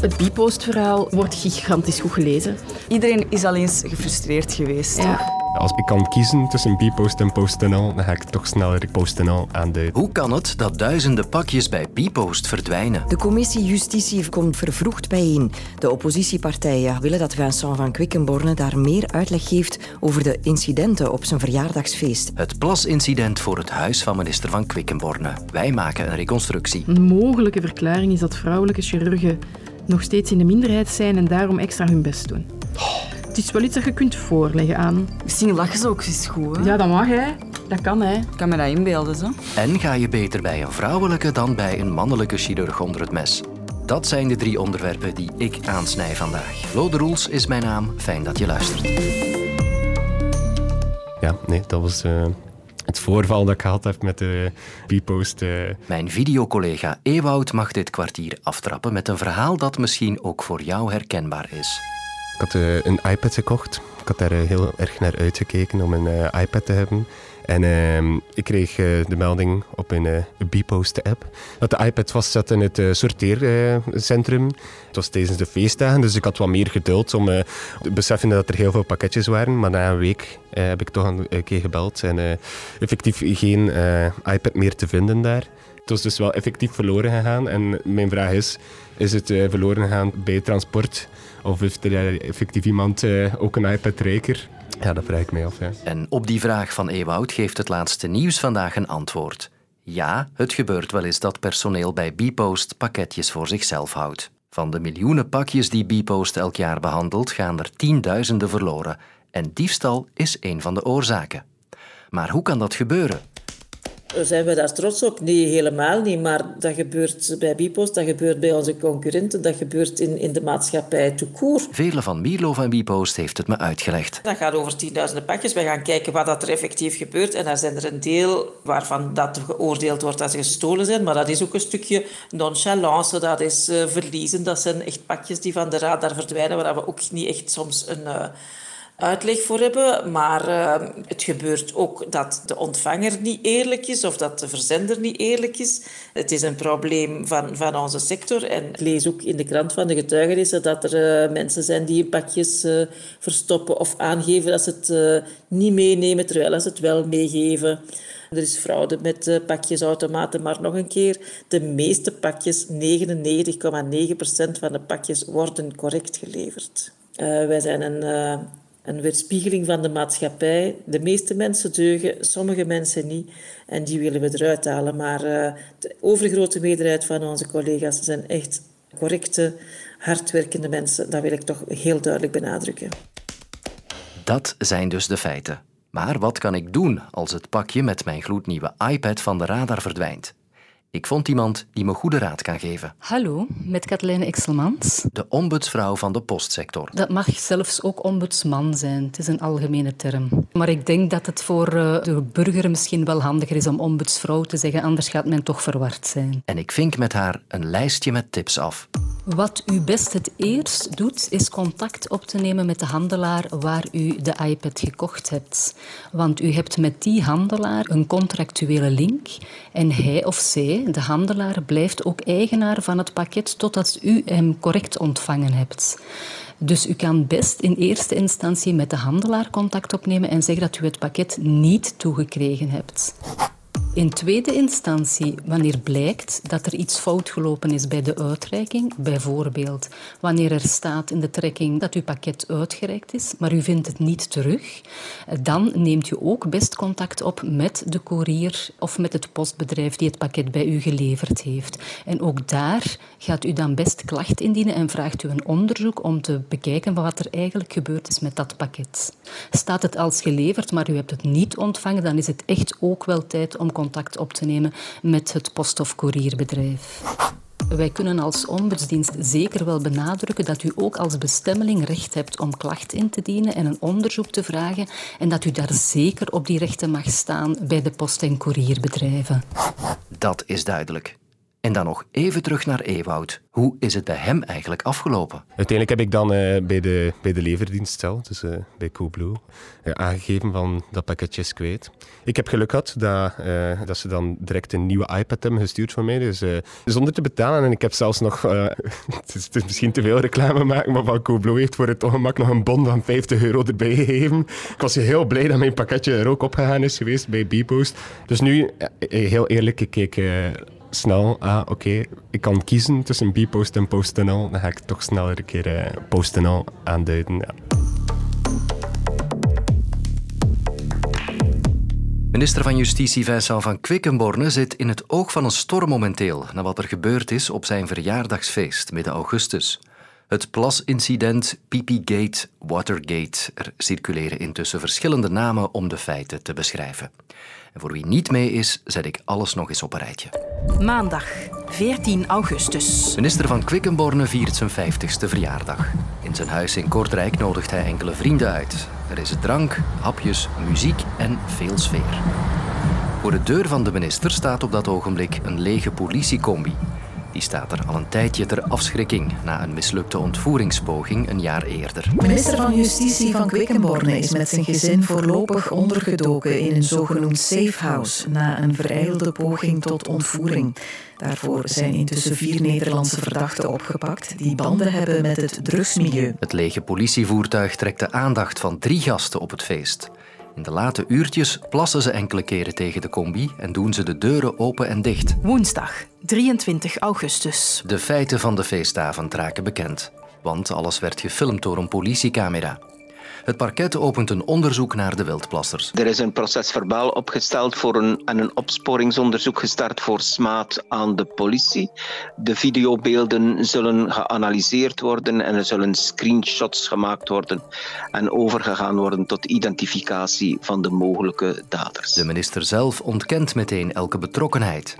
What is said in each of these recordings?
Het Bipost-verhaal wordt gigantisch goed gelezen. Iedereen is al eens gefrustreerd geweest. Ja. Als ik kan kiezen tussen Bpost en PostNL, dan ga ik toch sneller PostNL aanduiden. Hoe kan het dat duizenden pakjes bij Bpost verdwijnen? De commissie Justitie komt vervroegd bijeen. De oppositiepartijen willen dat Vincent van Quickenborne daar meer uitleg geeft over de incidenten op zijn verjaardagsfeest. Het plasincident voor het huis van minister van Quickenborne. Wij maken een reconstructie. Een mogelijke verklaring is dat vrouwelijke chirurgen nog steeds in de minderheid zijn en daarom extra hun best doen. Het is wel iets dat je kunt voorleggen aan. Misschien lachen ze ook eens goed. Hè? Ja, dat mag hè. Dat kan hè. Ik kan me dat inbeelden. Zo. En ga je beter bij een vrouwelijke dan bij een mannelijke chirurg onder het mes? Dat zijn de drie onderwerpen die ik aansnij vandaag. Lode Roels is mijn naam. Fijn dat je luistert. Ja, nee, dat was eh, het voorval dat ik gehad heb met de Bpost. eh. Mijn videocollega Ewoud mag dit kwartier aftrappen met een verhaal dat misschien ook voor jou herkenbaar is. Ik had eh, een iPad gekocht. Ik had daar eh, heel erg naar uitgekeken om een iPad te hebben. En ehm, ik kreeg eh, de melding op een uh, Bpost-app dat de iPad vastzat in het eh, sorteercentrum. het was tijdens de feestdagen, dus ik had wat meer geduld om eh, te beseffen dat er heel veel pakketjes waren. Maar na een week eh, heb ik toch een, keer gebeld en eh, effectief geen eh, iPad meer te vinden daar. Het was dus wel effectief verloren gegaan. En mijn vraag is, is het eh, verloren gegaan bij transport? Of heeft er eh, effectief iemand eh, ook een iPad-rijker? Ja, dat vraag ik. Ja. En op die vraag van Ewoud geeft het laatste nieuws vandaag een antwoord. Ja, het gebeurt wel eens dat personeel bij Bpost pakketjes voor zichzelf houdt. Van de miljoenen pakjes die Bpost elk jaar behandelt, gaan er tienduizenden verloren. En diefstal is een van de oorzaken. Maar hoe kan dat gebeuren? Zijn we daar trots op? Nee, helemaal niet. Maar dat gebeurt bij Bipost, dat gebeurt bij onze concurrenten, dat gebeurt in, in de maatschappij tout court. Vele van Mierlo van Bpost heeft het me uitgelegd. Dat gaat over tienduizenden pakjes. We gaan kijken wat dat er effectief gebeurt. En daar zijn er een deel waarvan dat geoordeeld wordt dat ze gestolen zijn. Maar dat is ook een stukje nonchalance, dat is uh, verliezen. Dat zijn echt pakjes die van de radar verdwijnen, waar we ook niet echt soms een... Uh, uitleg voor hebben. Maar uh, het gebeurt ook dat de ontvanger niet eerlijk is of dat de verzender niet eerlijk is. Het is een probleem van, van onze sector. En ik lees ook in de krant van de getuigenissen dat er uh, mensen zijn die pakjes uh, verstoppen of aangeven dat ze het niet meenemen, terwijl ze het wel meegeven. Er is fraude met pakjesautomaten, maar nog een keer, de meeste pakjes, 99,9% van de pakjes, worden correct geleverd. wij zijn een een weerspiegeling van de maatschappij. De meeste mensen deugen, sommige mensen niet. En die willen we eruit halen. Maar uh, de overgrote meerderheid van onze collega's zijn echt correcte, hardwerkende mensen. Dat wil ik toch heel duidelijk benadrukken. Dat zijn dus de feiten. Maar wat kan ik doen als het pakje met mijn gloednieuwe iPad van de radar verdwijnt? Ik vond iemand die me goede raad kan geven. Hallo, met Katelijne Exelmans. De ombudsvrouw van de postsector. Dat mag zelfs ook ombudsman zijn. Het is een algemene term. Maar ik denk dat het voor de burger misschien wel handiger is om ombudsvrouw te zeggen, anders gaat men toch verward zijn. En ik vink met haar een lijstje met tips af. Wat u best het eerst doet, is contact op te nemen met de handelaar waar u de iPad gekocht hebt. Want u hebt met die handelaar een contractuele link en hij of zij, de handelaar, blijft ook eigenaar van het pakket totdat u hem correct ontvangen hebt. Dus u kan best in eerste instantie met de handelaar contact opnemen en zeggen dat u het pakket niet toegekregen hebt. In tweede instantie, wanneer blijkt dat er iets fout gelopen is bij de uitreiking, bijvoorbeeld wanneer er staat in de trekking dat uw pakket uitgereikt is, maar u vindt het niet terug, dan neemt u ook best contact op met de koerier of met het postbedrijf die het pakket bij u geleverd heeft. En ook daar gaat u dan best klacht indienen en vraagt u een onderzoek om te bekijken wat er eigenlijk gebeurd is met dat pakket. Staat het als geleverd, maar u hebt het niet ontvangen, dan is het echt ook wel tijd om contact op te nemen met het post- of courierbedrijf. Wij kunnen als ombudsdienst zeker wel benadrukken dat u ook als bestemmeling recht hebt om klacht in te dienen en een onderzoek te vragen en dat u daar zeker op die rechten mag staan bij de post- en courierbedrijven. Dat is duidelijk. En dan nog even terug naar Ewoud. Hoe is het bij hem eigenlijk afgelopen? Uiteindelijk heb ik dan uh, bij, de, bij de leverdienst zelf, dus uh, bij Coolblue, uh, aangegeven van dat pakketje is kwijt. Ik heb geluk gehad dat, dat ze dan direct een nieuwe iPad hebben gestuurd voor mij, dus zonder te betalen. En ik heb zelfs nog, het is misschien te veel reclame maken, maar van Coolblue heeft voor het ongemak nog een bon van 50 euro erbij gegeven. Ik was heel blij dat mijn pakketje er ook opgegaan is geweest bij Bpost. Dus nu, heel eerlijk, ik keek snel, ah, oké, ik kan kiezen tussen Bpost en PostNL, dan ga ik toch sneller een keer uh, PostNL aanduiden. Ja. Minister van Justitie Vincent van Quickenborne zit in het oog van een storm momenteel na wat er gebeurd is op zijn verjaardagsfeest midden augustus. Het plasincident, Gate, Watergate. Er circuleren intussen verschillende namen om de feiten te beschrijven. En voor wie niet mee is, zet ik alles nog eens op een rijtje. Maandag, 14 augustus. Minister van Quickenborne viert zijn 50ste verjaardag. In zijn huis in Kortrijk nodigt hij enkele vrienden uit. Er is drank, hapjes, muziek en veel sfeer. Voor de deur van de minister staat op dat ogenblik een lege politiecombi. Die staat er al een tijdje ter afschrikking na een mislukte ontvoeringspoging een jaar eerder. Minister van Justitie van Quickenborne is met zijn gezin voorlopig ondergedoken in een zogenoemd safe house na een vereilde poging tot ontvoering. Daarvoor zijn intussen vier Nederlandse verdachten opgepakt die banden hebben met het drugsmilieu. Het lege politievoertuig trekt de aandacht van drie gasten op het feest. In de late uurtjes plassen ze enkele keren tegen de combi en doen ze de deuren open en dicht. Woensdag, 23 augustus. De feiten van de feestavond raken bekend, want alles werd gefilmd door een politiecamera. Het parket opent een onderzoek naar de wildplassers. Er is een procesverbaal opgesteld voor een, en een opsporingsonderzoek gestart voor smaad aan de politie. De videobeelden zullen geanalyseerd worden en er zullen screenshots gemaakt worden en overgegaan worden tot identificatie van de mogelijke daders. De minister zelf ontkent meteen elke betrokkenheid.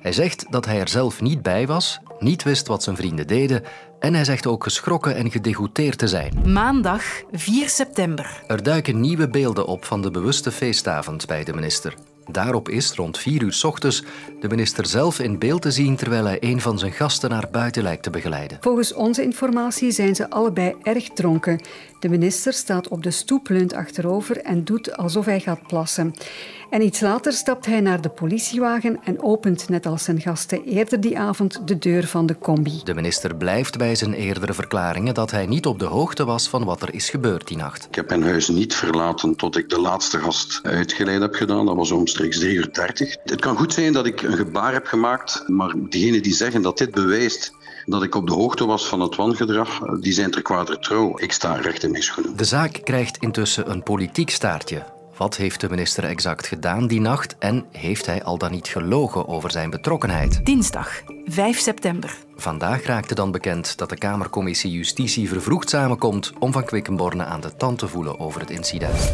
Hij zegt dat hij er zelf niet bij was, niet wist wat zijn vrienden deden en hij zegt ook geschrokken en gedegoûteerd te zijn. Maandag 4 september. Er duiken nieuwe beelden op van de bewuste feestavond bij de minister. Daarop is rond 4 uur ochtends de minister zelf in beeld te zien terwijl hij een van zijn gasten naar buiten lijkt te begeleiden. Volgens onze informatie zijn ze allebei erg dronken. De minister staat op de stoep, leunt achterover en doet alsof hij gaat plassen. En iets later stapt hij naar de politiewagen en opent, net als zijn gasten eerder die avond, de deur van de combi. De minister blijft bij zijn eerdere verklaringen dat hij niet op de hoogte was van wat er is gebeurd die nacht. Ik heb mijn huis niet verlaten tot ik de laatste gast uitgeleid heb gedaan. Dat was omstreeks 3 uur 30. Het kan goed zijn dat ik een gebaar heb gemaakt, maar diegenen die zeggen dat dit bewijst dat ik op de hoogte was van het wangedrag, die zijn ter kwader trouw. Ik sta recht in mijn schoenen. De zaak krijgt intussen een politiek staartje. Wat heeft de minister exact gedaan die nacht en heeft hij al dan niet gelogen over zijn betrokkenheid? Dinsdag, 5 september. Vandaag raakte dan bekend dat de Kamercommissie Justitie vervroegd samenkomt om van Quickenborne aan de tand te voelen over het incident.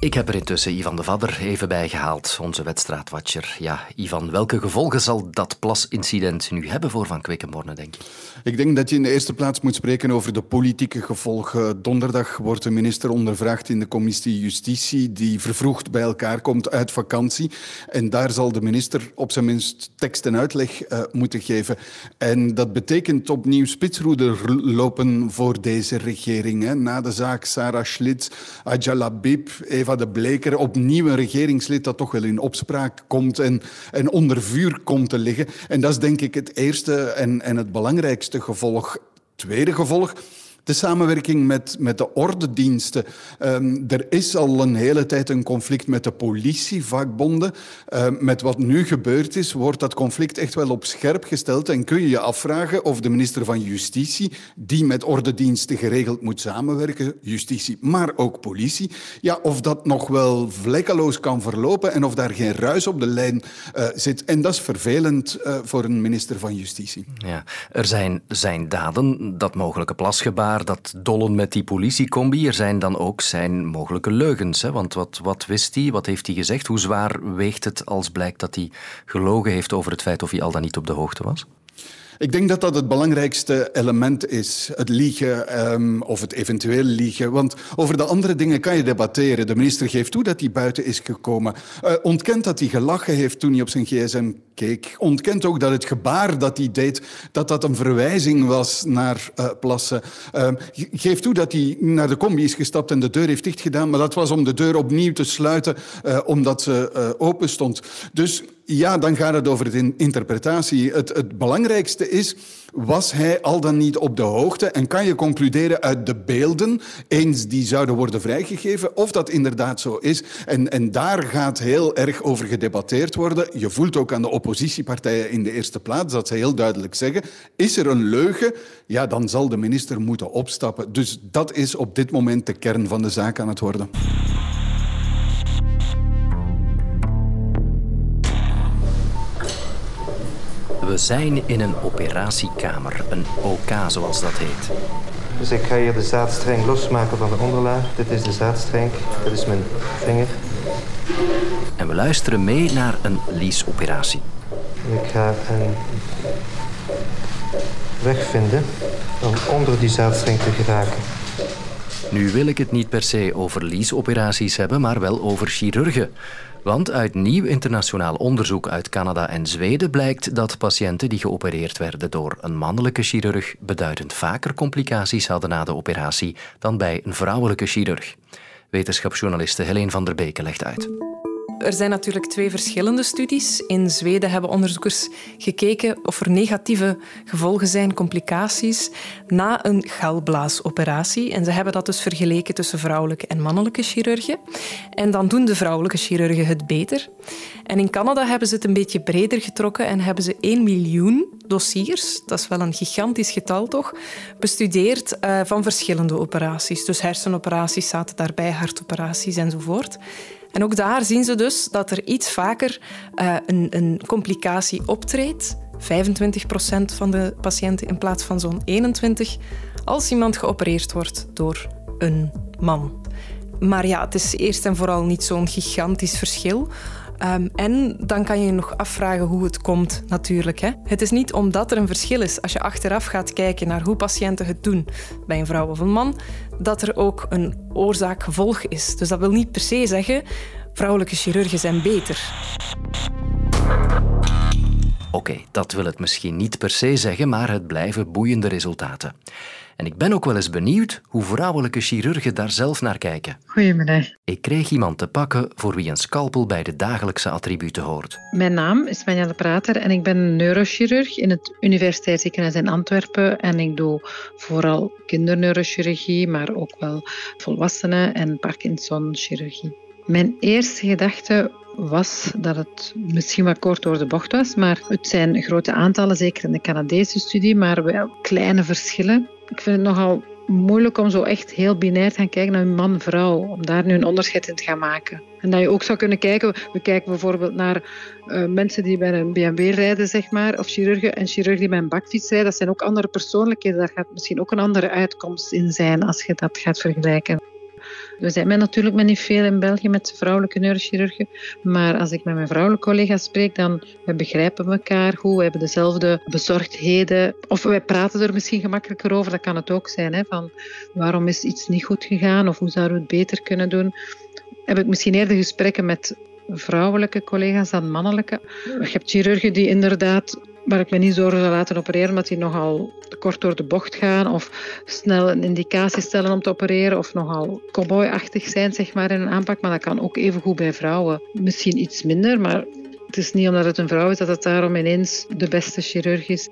Ik heb er intussen Ivan de Vadder even bij gehaald, onze wedstraatwatcher. Ja, Ivan, welke gevolgen zal dat plasincident nu hebben voor Van Quickenborne, denk je? Ik denk dat je in de eerste plaats moet spreken over de politieke gevolgen. Donderdag wordt de minister ondervraagd in de commissie Justitie, die vervroegd bij elkaar komt uit vakantie. En daar zal de minister op zijn minst tekst en uitleg uh, moeten geven. En dat betekent opnieuw spitsroeder lopen voor deze regering. Na de zaak Sarah Schlitz, Ajala Eva de Bleker opnieuw een regeringslid dat toch wel in opspraak komt en, en onder vuur komt te liggen. En dat is denk ik het eerste en, en het belangrijkste gevolg. Tweede gevolg, de samenwerking met, met de ordendiensten. Um, er is al een hele tijd een conflict met de politievakbonden. Um, met wat nu gebeurd is, wordt dat conflict echt wel op scherp gesteld. En kun je je afvragen of de minister van Justitie, die met ordendiensten geregeld moet samenwerken, justitie, maar ook politie, ja, of dat nog wel vlekkeloos kan verlopen en of daar geen ruis op de lijn uh, zit. En dat is vervelend uh, voor een minister van Justitie. Ja, er zijn, zijn daden, dat mogelijke plasgebaar dat dollen met die politiecombi. Er zijn dan ook zijn mogelijke leugens. Hè? Want wat, wat wist hij? Wat heeft hij gezegd? Hoe zwaar weegt het als blijkt dat hij gelogen heeft over het feit of hij al dan niet op de hoogte was? Ik denk dat dat het belangrijkste element is. Het liegen um, of het eventueel liegen. Want over de andere dingen kan je debatteren. De minister geeft toe dat hij buiten is gekomen. Uh, ontkent dat hij gelachen heeft toen hij op zijn gsm keek. Ontkent ook dat het gebaar dat hij deed, dat dat een verwijzing was naar uh, Plassen. Uh, geeft toe dat hij naar de combi is gestapt en de deur heeft dichtgedaan. Maar dat was om de deur opnieuw te sluiten, uh, omdat ze open stond. Dus ja, dan gaat het over de interpretatie. Het, het, belangrijkste is, was hij al dan niet op de hoogte? En kan je concluderen uit de beelden, eens die zouden worden vrijgegeven, of dat inderdaad zo is? En, en daar gaat heel erg over gedebatteerd worden. Je voelt ook aan de oppositiepartijen in de eerste plaats dat ze heel duidelijk zeggen, is er een leugen? Ja, dan zal de minister moeten opstappen. Dus dat is op dit moment de kern van de zaak aan het worden. We zijn in een operatiekamer, een OK zoals dat heet. Dus ik ga hier de zaadstreng losmaken van de onderlaag. Dit is de zaadstreng, dit is mijn vinger. En we luisteren mee naar een liesoperatie. Ik ga een weg vinden om onder die zaadstreng te geraken. Nu wil ik het niet per se over liesoperaties hebben, maar wel over chirurgen. Want uit nieuw internationaal onderzoek uit Canada en Zweden blijkt dat patiënten die geopereerd werden door een mannelijke chirurg beduidend vaker complicaties hadden na de operatie dan bij een vrouwelijke chirurg. Wetenschapsjournaliste Helene van der Beke legt uit. Er zijn natuurlijk twee verschillende studies. In Zweden hebben onderzoekers gekeken of er negatieve gevolgen zijn, complicaties, na een galblaasoperatie. En ze hebben dat dus vergeleken tussen vrouwelijke en mannelijke chirurgen. En dan doen de vrouwelijke chirurgen het beter. En in Canada hebben ze het een beetje breder getrokken en hebben ze 1 miljoen dossiers, dat is wel een gigantisch getal toch, bestudeerd uh, van verschillende operaties. Dus hersenoperaties zaten daarbij, hartoperaties enzovoort. En ook daar zien ze dus dat er iets vaker uh, een, een complicatie optreedt. 25 procent van de patiënten in plaats van zo'n 21 als iemand geopereerd wordt door een man. Maar ja, het is eerst en vooral niet zo'n gigantisch verschil. Um, en dan kan je je nog afvragen hoe het komt, natuurlijk. Hè. Het is niet omdat er een verschil is als je achteraf gaat kijken naar hoe patiënten het doen bij een vrouw of een man, dat er ook een oorzaak-gevolg is. Dus dat wil niet per se zeggen vrouwelijke chirurgen zijn beter. Oké, dat wil het misschien niet per se zeggen, maar het blijven boeiende resultaten. En ik ben ook wel eens benieuwd hoe vrouwelijke chirurgen daar zelf naar kijken. Goedemiddag. Ik kreeg iemand te pakken voor wie een scalpel bij de dagelijkse attributen hoort. Mijn naam is Manjelle Prater en ik ben neurochirurg in het Universiteitsziekenhuis in Antwerpen. En ik doe vooral kinderneurochirurgie, maar ook wel volwassenen- en Parkinson-chirurgie. Mijn eerste gedachte was dat het misschien wat kort door de bocht was, maar het zijn grote aantallen, zeker in de Canadese studie, maar wel kleine verschillen. Ik vind het nogal moeilijk om zo echt heel binair te gaan kijken naar man-vrouw, om daar nu een onderscheid in te gaan maken. En dat je ook zou kunnen kijken, we kijken bijvoorbeeld naar uh, mensen die bij een BMW rijden, zeg maar, of chirurgen en chirurgen die bij een bakfiets rijden, dat zijn ook andere persoonlijkheden. Daar gaat misschien ook een andere uitkomst in zijn als je dat gaat vergelijken. We zijn natuurlijk met niet veel in België met vrouwelijke neurochirurgen. Maar als ik met mijn vrouwelijke collega's spreek, dan begrijpen we elkaar goed. We hebben dezelfde bezorgdheden. Of wij praten er misschien gemakkelijker over. Dat kan het ook zijn. Hè, van waarom is iets niet goed gegaan? Of hoe zouden we het beter kunnen doen? Heb ik misschien eerder gesprekken met vrouwelijke collega's dan mannelijke. Je hebt chirurgen die inderdaad waar ik me niet zorgen zou laten opereren, omdat die nogal kort door de bocht gaan of snel een indicatie stellen om te opereren of nogal cowboyachtig zijn zeg maar, in een aanpak. Maar dat kan ook even goed bij vrouwen. Misschien iets minder, maar het is niet omdat het een vrouw is dat het daarom ineens de beste chirurg is.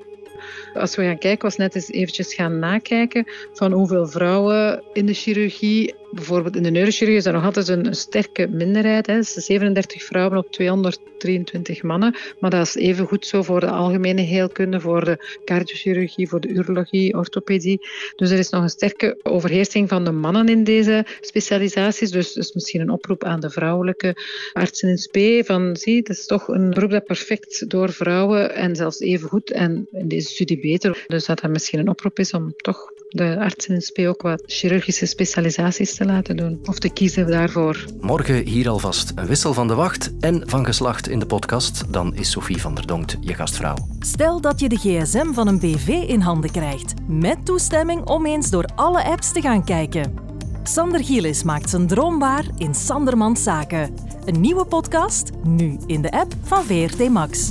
Als we gaan kijken, was net eens eventjes gaan nakijken van hoeveel vrouwen in de chirurgie bijvoorbeeld in de neurochirurgie is er nog altijd een, sterke minderheid. Hè. 37 vrouwen op 223 mannen. Maar dat is even goed zo voor de algemene heelkunde, voor de cardiochirurgie, voor de urologie, orthopedie. Dus er is nog een sterke overheersing van de mannen in deze specialisaties. Dus, dus misschien een oproep aan de vrouwelijke artsen in spe. Van zie, het is toch een beroep dat perfect door vrouwen en zelfs even goed en in deze studie beter. Dus dat dat misschien een oproep is om toch de arts in SP ook wat chirurgische specialisaties te laten doen of te kiezen daarvoor. Morgen hier alvast een wissel van de wacht en van geslacht in de podcast. Dan is Sophie van der Donkt je gastvrouw. Stel dat je de gsm van een BV in handen krijgt, met toestemming om eens door alle apps te gaan kijken. Sander Gielis maakt zijn droom waar in Sandermans Zaken. Een nieuwe podcast, nu in de app van VRT Max.